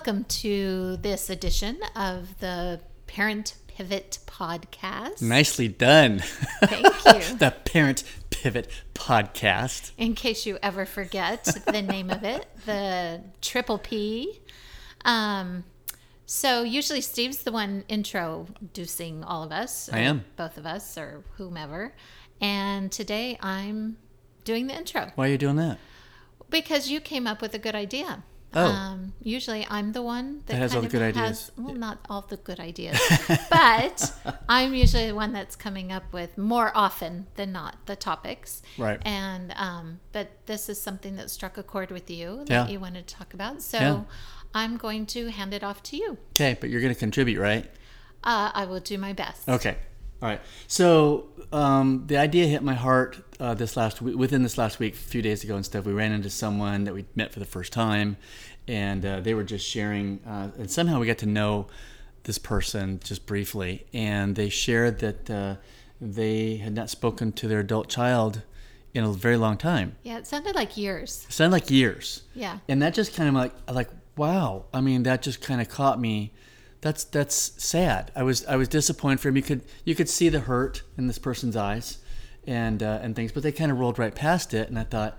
Welcome to this edition of the Parent Pivot Podcast. Nicely done. Thank you. the Parent Pivot Podcast. In case you ever forget the name of it, the Triple P. Um, so usually Steve's the one introducing all of us. I am. Both of us or whomever. And today I'm doing the intro Why are you doing that? because you came up with a good idea. Oh. Um, usually I'm the one that, That has all the good has- ideas. well, not all the good ideas, but I'm usually the one that's coming up with more often than not the topics. Right. And um, but this is something that struck a chord with you that Yeah. you wanted to talk about, so Yeah. I'm going to hand it off to you. Okay, but you're going to contribute, right? Uh, I will do my best. Okay. All right. So um, the idea hit my heart uh, this last week, within this last week, a few days ago and stuff. We ran into someone that we met for the first time, and uh, they were just sharing, uh, and somehow we got to know this person just briefly, and they shared that uh, they had not spoken to their adult child in a very long time. Yeah, it sounded like years. It sounded like years. Yeah. And that just kind of like like wow. I mean, that just kind of caught me. That's that's sad. I was I was disappointed for him. You could you could see the hurt in this person's eyes, and uh, and things, but they kind of rolled right past it. And I thought,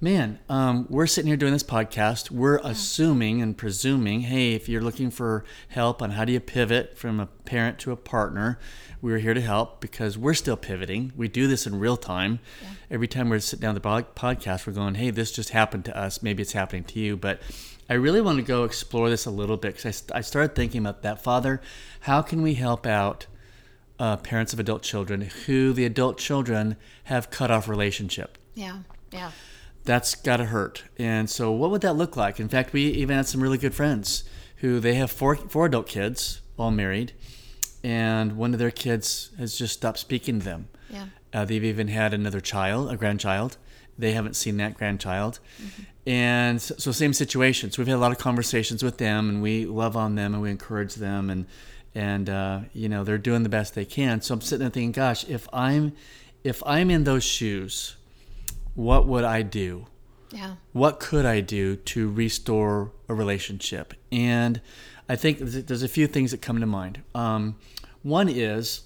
man, um, we're sitting here doing this podcast. We're assuming and presuming, hey, if you're looking for help on how do you pivot from a parent to a partner, we're here to help because we're still pivoting. We do this in real time. Every time we're sitting down the podcast, we're going, hey, this just happened to us. Maybe it's happening to you. But I really want to go explore this a little bit because I, I started thinking about that. Father, how can we help out? Uh, parents of adult children who the adult children have cut off relationship Yeah. Yeah. that's gotta hurt. And so, what would that look like? In fact, we even had some really good friends who they have four four adult kids, all married, and one of their kids has just stopped speaking to them. Yeah. Uh, they've even had another child, a grandchild. They haven't seen that grandchild. And so, same situation. So we've had a lot of conversations with them, and we love on them, and we encourage them, and and uh, you know they're doing the best they can. So I'm sitting there thinking, gosh, if I'm if I'm in those shoes, what would I do? Yeah. what could I do to restore a relationship? And I think there's there's a few things that come to mind. Um, one is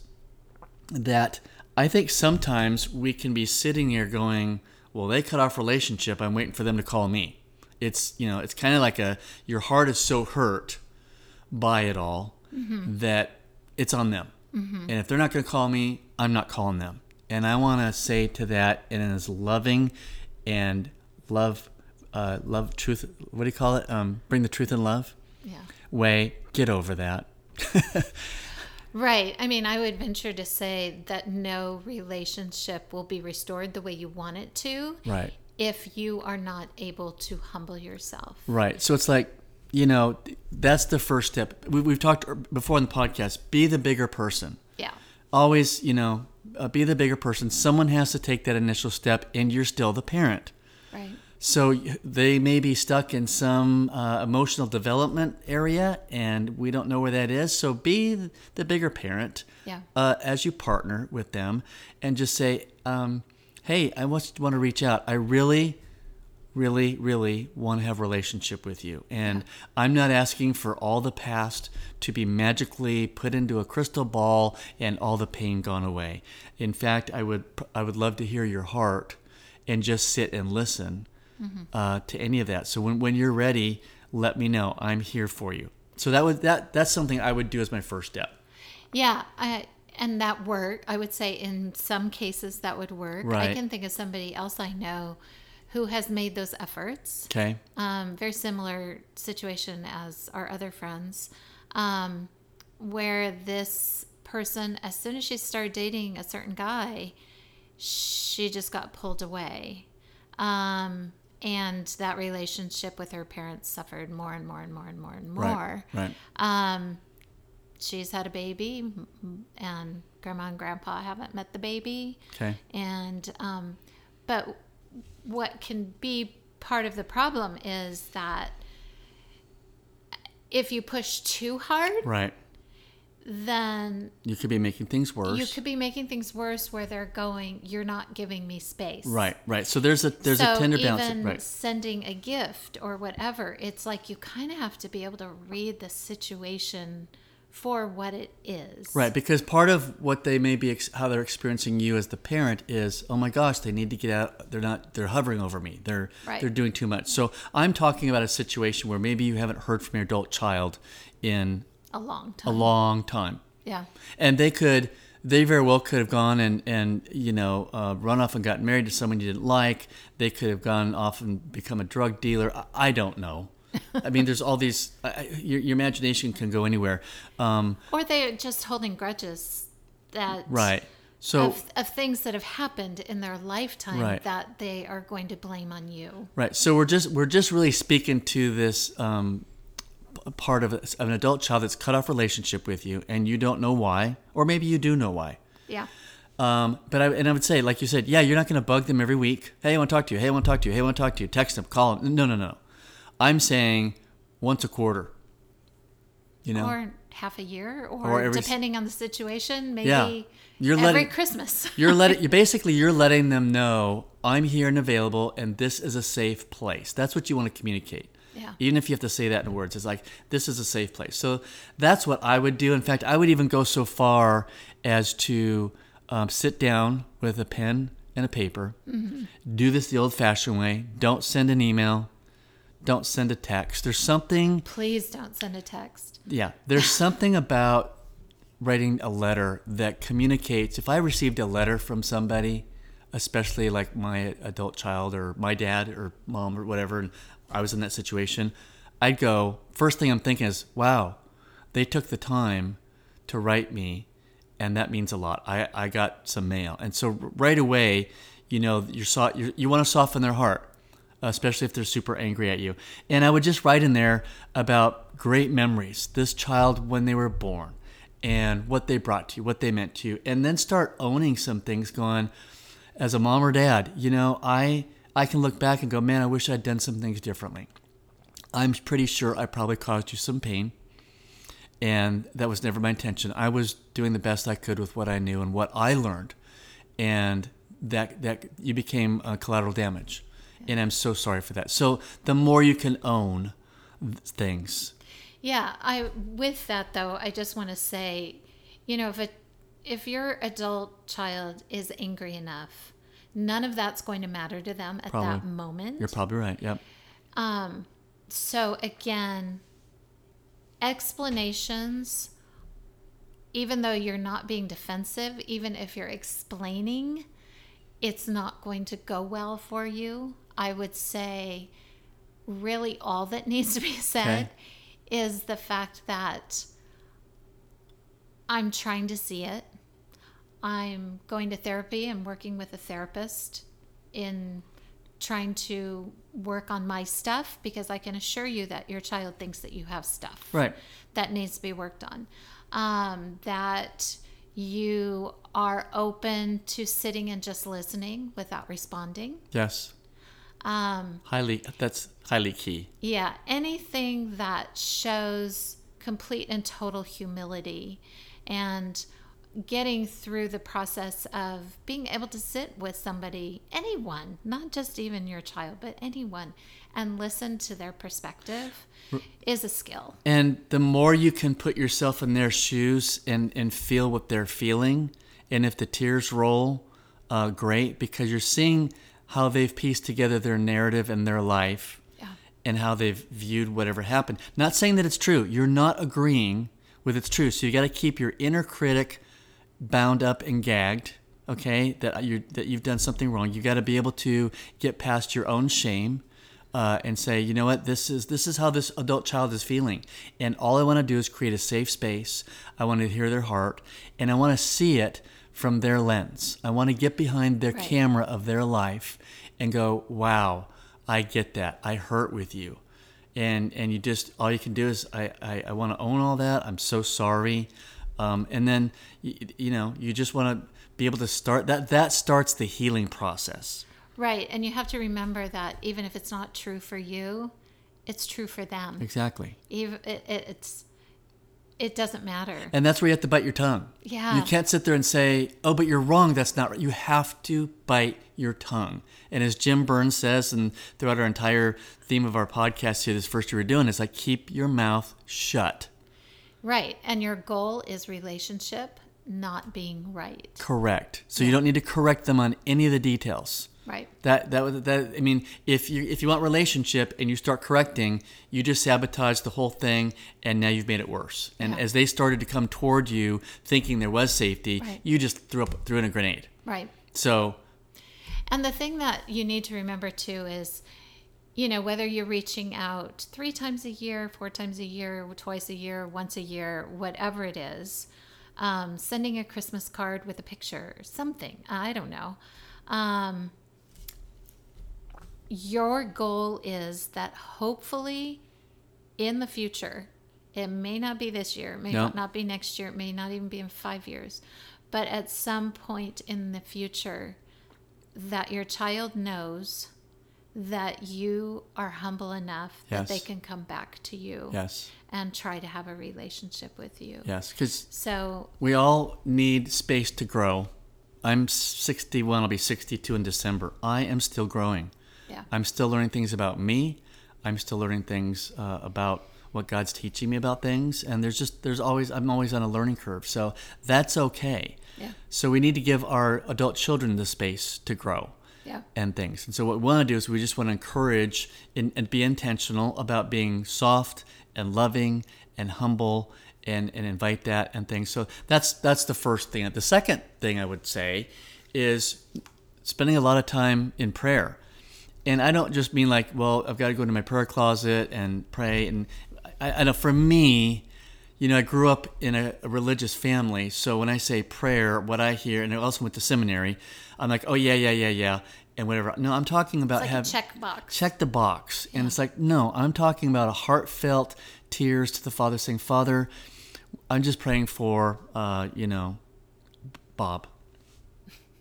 that I think sometimes we can be sitting here going, "Well, they cut off relationship. I'm waiting for them to call me." It's you know, it's kind of like a your heart is so hurt by it all that it's on them. And if they're not going to call me, I'm not calling them. And I want to say to that in as loving and love, uh, love, truth. What do you call it? Um, bring the truth and love Yeah. way. Get over that. Right. I mean, I would venture to say that no relationship will be restored the way you want it to Right. if you are not able to humble yourself. Right. So it's like, you know, that's the first step. We, we've talked before in the podcast. Be the bigger person. Yeah. Always, you know, uh, be the bigger person. Someone has to take that initial step, and you're still the parent. So they may be stuck in some uh, emotional development area, and we don't know where that is. So be the bigger parent Yeah. uh, as you partner with them, and just say, um, "Hey, I want want to reach out. I really, really, really want to have a relationship with you, and I'm not asking for all the past to be magically put into a crystal ball and all the pain gone away. In fact, I would I would love to hear your heart." And just sit and listen uh, to any of that. So when, when you're ready, let me know. I'm here for you. So that would that that's something I would do as my first step. Yeah. I, and that work, I would say in some cases that would work. I can think of somebody else I know who has made those efforts. Okay. um, very similar situation as our other friends, um, where this person, as soon as she started dating a certain guy, she just got pulled away. Um, and that relationship with her parents suffered more and more and more and more and more. Right. Right. Um, she's had a baby, and grandma and grandpa haven't met the baby Okay. and um, but what can be part of the problem is that if you push too hard Right. Then You could be making things worse. you could be making things worse where they're going, you're not giving me space. right, right. So there's a there's so a tender even balance. Right. sending a gift or whatever, it's like you kind of have to be able to read the situation for what it is. Right, because part of what they may be ex- how they're experiencing you as the parent is, oh my gosh, they need to get out. They're not. They're hovering over me. They're Right. they're doing too much. So I'm talking about a situation where maybe you haven't heard from your adult child in A long time. a long time, yeah. and they could. They very well could have gone and, and you know uh, run off and gotten married to someone you didn't like. They could have gone off and become a drug dealer. I, I don't know. I mean, there's all these. I, your, your imagination can go anywhere. Um, Or they're just holding grudges that right. So of, of things that have happened in their lifetime Right. that they are going to blame on you. Right. So we're just we're just really speaking to this um, part of, a- of an adult child that's cut off relationship with you, and you don't know why, or maybe you do know why. Yeah. Um, but I and I would say, like you said, yeah, you're not going to bug them every week. Hey, I want to talk to you. Hey, I want to talk to you. Hey, I want to talk to you. Text them, call them. No, no, no. I'm saying once a quarter. You know. Or half a year, or, Or every depending on the situation, maybe Yeah. You're every letting- Christmas. you're letting you basically you're letting them know I'm here and available and this is a safe place. That's what you want to communicate. Yeah. Even if you have to say that in words, it's like this is a safe place. So that's what I would do. In fact, I would even go so far as to um, sit down with a pen and a paper, do this the old-fashioned way. Don't send an email. Don't send a text. There's something Please don't send a text. yeah, there's something about writing a letter that communicates. If I received a letter from somebody, especially like my adult child or my dad or mom or whatever, and I was in that situation, I'd go, first thing I'm thinking is, wow, they took the time to write me, and that means a lot. I, I got some mail. And so right away, you know, you're, so, you're, you want to soften their heart especially if they're super angry at you. And I would just write in there about great memories, this child when they were born, and what they brought to you, what they meant to you, and then start owning some things. Going, as a mom or dad, you know, I I can look back and go, man, I wish I'd done some things differently. I'm pretty sure I probably caused you some pain. And that was never my intention. I was doing the best I could with what I knew and what I learned. And that that you became collateral damage. And I'm so sorry for that. So the more you can own things. Yeah, I with that though, I just want to say, you know, if it if your adult child is angry enough, none of that's going to matter to them at that moment. You're probably right. Yep. Um, so again, explanations, even though you're not being defensive, even if you're explaining, it's not going to go well for you. I would say, really, all that needs to be said is the fact that I'm trying to see it. I'm going to therapy and working with a therapist in trying to work on my stuff because I can assure you that your child thinks that you have stuff Right. that needs to be worked on. Um, that you are open to sitting and just listening without responding. Yes. Um, Highly. That's highly key. yeah, anything that shows complete and total humility and getting through the process of being able to sit with somebody, anyone, not just even your child, but anyone, and listen to their perspective is a skill. And the more you can put yourself in their shoes and, and feel what they're feeling, and if the tears roll, uh, great, because you're seeing how they've pieced together their narrative and their life Yeah. and how they've viewed whatever happened. Not saying that it's true. You're not agreeing with it's true. So you got to keep your inner critic bound up and gagged. Okay, that you that you've done something wrong. You got to be able to get past your own shame uh, and say, you know what, this is this is how this adult child is feeling, and all I want to do is create a safe space. I want to hear their heart, and I want to see it from their lens. I want to get behind their Right. camera of their life and go, wow, I get that. I hurt with you and and you just all you can do is I I, I want to own all that. I'm so sorry, um, and then you, you know you just want to be able to start that that starts the healing process. Right. And you have to remember that even if it's not true for you, it's true for them. Exactly. Even it, it, it's it doesn't matter. And that's where you have to bite your tongue. Yeah. You can't sit there and say, oh, but you're wrong. That's not right. You have to bite your tongue. And as Jim Burns says, and throughout our entire theme of our podcast here, this first year we're doing, is like, keep your mouth shut. Right. And your goal is relationship, not being right. Correct. So you don't need to correct them on any of the details. Right. That that that I mean, if you if you want relationship and you start correcting, you just sabotage the whole thing, and now you've made it worse. And Yeah. as they started to come toward you, thinking there was safety, Right. you just threw up threw in a grenade. Right. So And the thing that you need to remember too is, you know, whether you're reaching out three times a year, four times a year, twice a year, once a year, whatever it is, um, sending a Christmas card with a picture, something, I don't know. Um, your goal is that hopefully in the future, it may not be this year, it may No. not be next year, it may not even be in five years, but at some point in the future, that your child knows that you are humble enough that they can come back to you yes, and try to have a relationship with you. yes, because So, we all need space to grow. I'm 61. I'll be 62 in December. I am still growing. yeah. I'm still learning things about me. I'm still learning things uh, about what God's teaching me about things. And there's just, there's always, I'm always on a learning curve. So that's okay. Yeah. So we need to give our adult children the space to grow Yeah. and things. And so what we want to do is we just want to encourage and, and be intentional about being soft and loving and humble and, and invite that and things. So that's that's the first thing. The second thing I would say is spending a lot of time in prayer. And I don't just mean like, well, I've got to go into my prayer closet and pray. And I, I know for me, you know, I grew up in a, a religious family. So when I say prayer, what I hear, and I also went to seminary, I'm like, oh, yeah, yeah, yeah, yeah, and whatever. No, I'm talking about Like have check box. check the box. And it's like, no, I'm talking about a heartfelt tears to the Father saying, Father, I'm just praying for, uh, you know, Bob.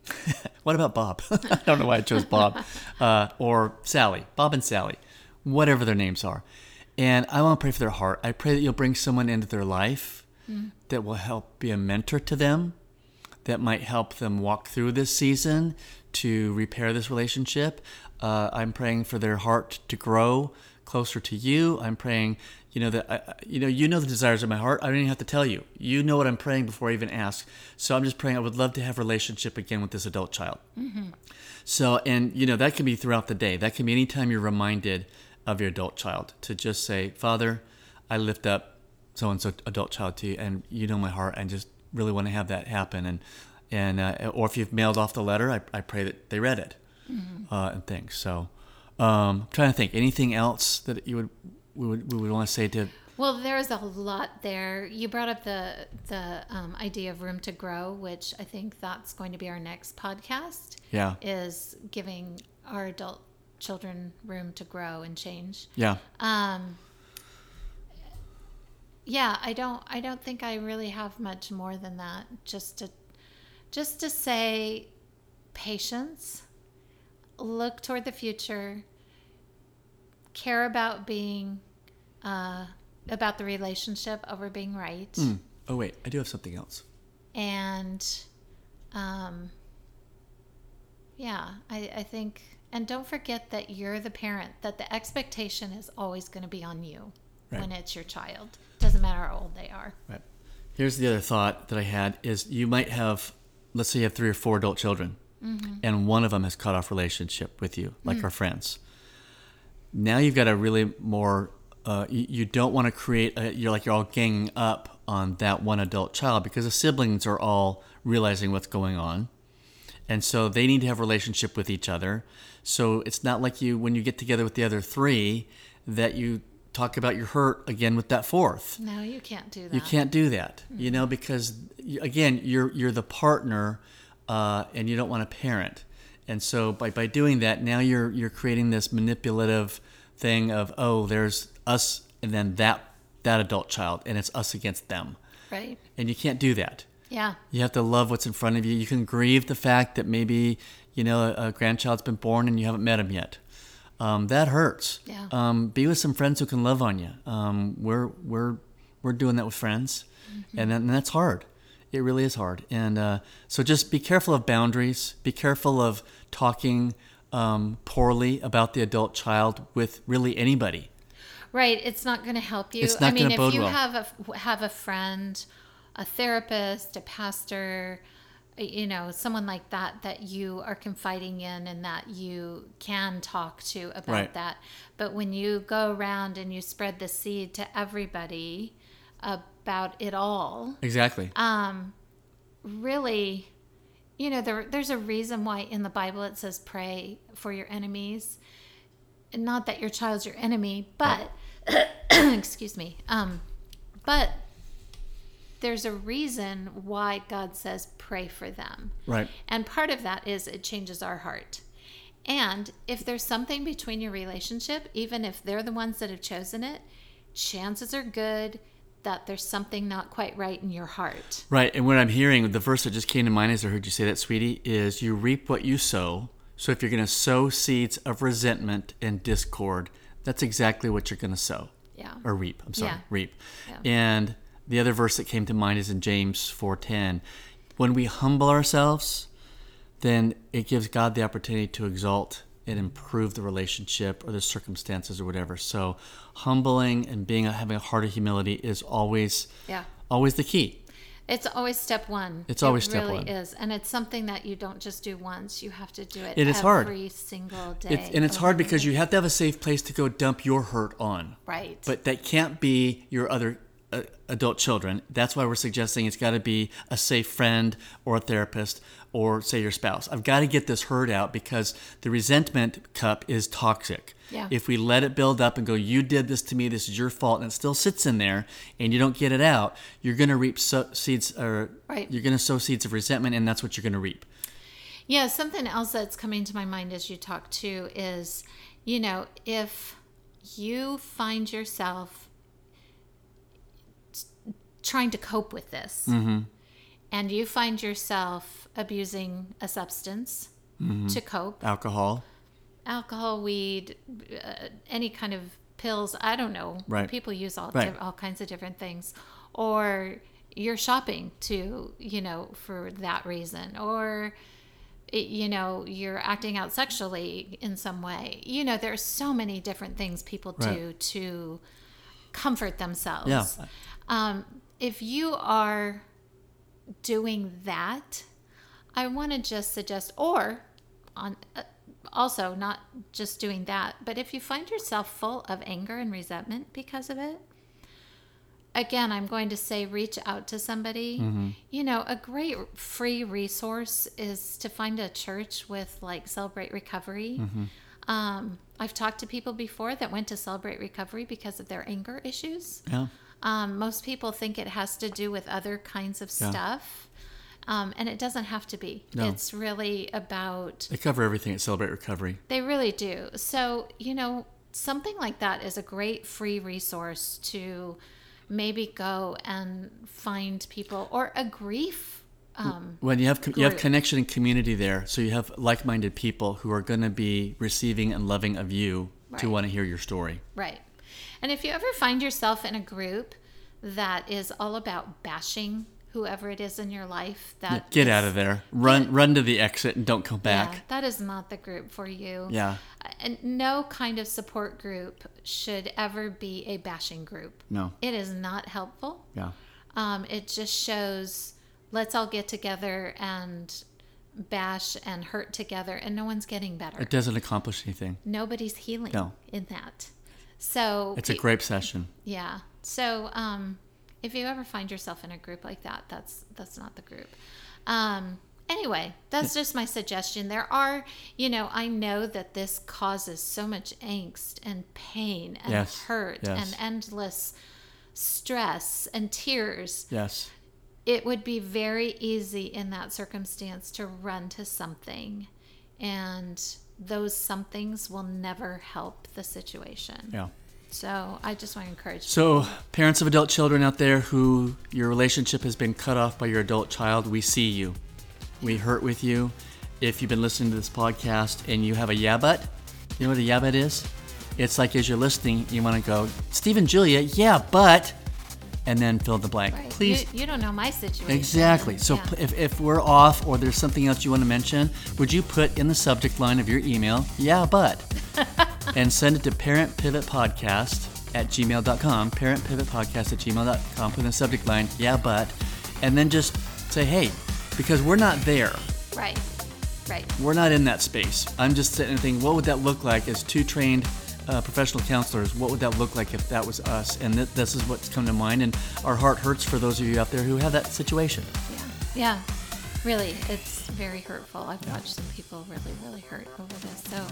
what about Bob? I don't know why I chose Bob. Uh, or Sally, Bob and Sally, whatever their names are. And I want to pray for their heart. I pray that you'll bring someone into their life that will help be a mentor to them, that might help them walk through this season to repair this relationship. Uh, I'm praying for their heart to grow closer to you. I'm praying, you know, that I, you know, you know the desires of my heart. I don't even have to tell you. You know what I'm praying before I even ask. So I'm just praying. I would love to have relationship again with this adult child. So, and you know, that can be throughout the day. That can be anytime you're reminded of your adult child to just say, Father, I lift up so and so adult child to you, and you know my heart, and just really want to have that happen. And and uh, or if you've mailed off the letter, I, I pray that they read it uh, and things. So, um, I'm trying to think anything else that you would we would we would want to say to Well, there's a lot there. You brought up the the um, idea of room to grow, which I think that's going to be our next podcast. yeah Is giving our adult children room to grow and change. yeah Um, yeah, I don't. I don't think I really have much more than that. Just to, just to say, patience. Look toward the future. Care about being, uh, about the relationship over being right, Hmm. oh wait I do have something else and, um, yeah, I, I think. And don't forget that you're the parent. That the expectation is always going to be on you Right. when it's your child. Doesn't matter how old they are. Right. Here's the other thought that I had is you might have, let's say you have three or four adult children, and one of them has cut off relationship with you, like our friends. Now you've got a really more, uh, you, you don't want to create, a, you're like you're all ganging up on that one adult child because the siblings are all realizing what's going on. And so they need to have relationship with each other. So it's not like you, when you get together with the other three, that you talk about your hurt again with that fourth. No, you can't do that. You can't do that, you know, because again, you're you're the partner, uh, and you don't want to parent, and so by, by doing that, now you're you're creating this manipulative thing of oh, there's us, and then that that adult child, and it's us against them, Right? and you can't do that. Yeah. You have to love what's in front of you. You can grieve the fact that maybe you know a, grandchild's been born and you haven't met him yet. Um, that hurts. Yeah. Um, be with some friends who can love on you. Um, we're we're we're doing that with friends, and, then, and that's hard. It really is hard. And uh, so just be careful of boundaries. Be careful of talking um, poorly about the adult child with really anybody. Right. It's not going to help you. It's not I mean, if you well. have a have a friend, a therapist, a pastor, you know, someone like that that you are confiding in and that you can talk to about Right. that. But when you go around and you spread the seed to everybody about it all, Exactly. um, really, you know, there, there's a reason why in the Bible it says pray for your enemies. Not that your child's your enemy, but, excuse me, um, but there's a reason why God says pray for them. right. And part of that is it changes our heart. And if there's something between your relationship, even if they're the ones that have chosen it, chances are good that there's something not quite right in your heart. Right. And what I'm hearing, the verse that just came to mind as I heard you say that, sweetie, is you reap what you sow. So if you're going to sow seeds of resentment and discord, that's exactly what you're going to sow Yeah. or reap. I'm sorry, Yeah. reap. Yeah. And the other verse that came to mind is in James 4:10. When we humble ourselves, then it gives God the opportunity to exalt and improve the relationship or the circumstances or whatever. So humbling and being having a heart of humility is always Yeah. always the key. It's always step one. It's always it step really one. is. And it's something that you don't just do once. You have to do it, It is hard. every single day. It's, and it's hard because you have to have a safe place to go dump your hurt on. Right. But that can't be your other uh, adult children. That's why we're suggesting it's got to be a safe friend or a therapist or say your spouse. I've got to get this hurt out because the resentment cup is toxic. Yeah. If we let it build up and go, you did this to me, this is your fault, and it still sits in there, and you don't get it out, you're going to reap so- seeds, or Right. you're going to sow seeds of resentment, and that's what you're going to reap. Yeah, something else that's coming to my mind as you talk too is, you know, if you find yourself trying to cope with this and you find yourself abusing a substance to cope, Alcohol. alcohol, weed, uh, any kind of pills, I don't know. Right. People use all Right. di- all kinds of different things. Or you're shopping to, you know, for that reason or it, you know, you're acting out sexually in some way. You know, there's so many different things people do to comfort themselves. Yeah. Um, if you are doing that, I want to just suggest, or on uh, also not just doing that, but if you find yourself full of anger and resentment because of it, again, I'm going to say reach out to somebody. You know, a great free resource is to find a church with like Celebrate Recovery. Um, I've talked to people before that went to Celebrate Recovery because of their anger issues. Yeah. Um, most people think it has to do with other kinds of Yeah. stuff, um, and it doesn't have to be. No. It's really about, They cover everything at Celebrate Recovery. they really do. So, you know, something like that is a great free resource to maybe go and find people or a grief. Um, when you have you have connection and community there so you have like-minded people who are going to be receiving and loving of you to want to hear your story Right. And if you ever find yourself in a group that is all about bashing whoever it is in your life, that get is- out of there run run to the exit and don't come Yeah, back that is not the group for you. yeah, And no kind of support group should ever be a bashing group. no It is not helpful. yeah Um, it just shows let's all get together and bash and hurt together, and no one's getting better. it doesn't accomplish anything Nobody's healing No. in that. So it's a grape session Yeah. So um, if you ever find yourself in a group like that, that's that's not the group. Um, anyway, that's just my suggestion. There are, you know, I know that this causes so much angst and pain and Yes. hurt Yes. and endless stress and tears. yes It would be very easy in that circumstance to run to something, and those somethings will never help the situation. yeah So I just want to encourage. so parents of adult children out there who your relationship has been cut off by your adult child we see you we hurt with you if you've been listening to this podcast and you have a yeah but you know what a yeah but is it's like as you're listening you want to go steve and julia yeah but and then fill the blank. Right. Please. You, you don't know my situation. Exactly. So Yeah. if, if we're off or there's something else you want to mention, would you put in the subject line of your email, yeah, but, and send it to parentpivotpodcast at gmail.com, parentpivotpodcast at gmail.com, put in the subject line, yeah, but, and then just say, hey, because we're not there. right. Right. We're not in that space. I'm just sitting and thinking, what would that look like as two trained uh, professional counselors? What would that look like if that was us? And th- this is what's come to mind. And our heart hurts for those of you out there who have that situation. Yeah. Yeah. Really, it's very hurtful. I've watched some people really, really hurt over this. So,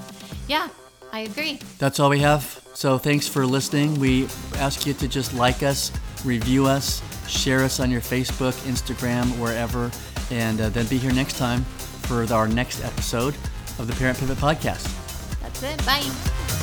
yeah, I agree. That's all we have. So thanks for listening. We ask you to just like us, review us, share us on your Facebook, Instagram, wherever, and uh, then be here next time for our next episode of the Parent Pivot Podcast. That's it. Bye.